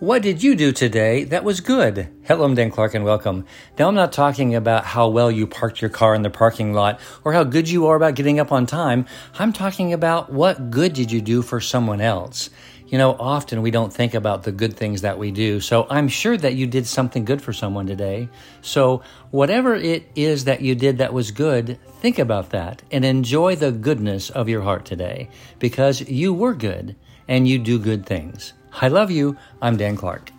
What did you do today that was good? Hello, I'm Dan Clark and welcome. Now, I'm not talking about how well you parked your car in the parking lot or how good you are about getting up on time. I'm talking about what good did you do for someone else? You know, often we don't think about the good things that we do. So I'm sure that you did something good for someone today. So whatever it is that you did that was good, think about that and enjoy the goodness of your heart today because you were good and you do good things. I love you. I'm Dan Clark.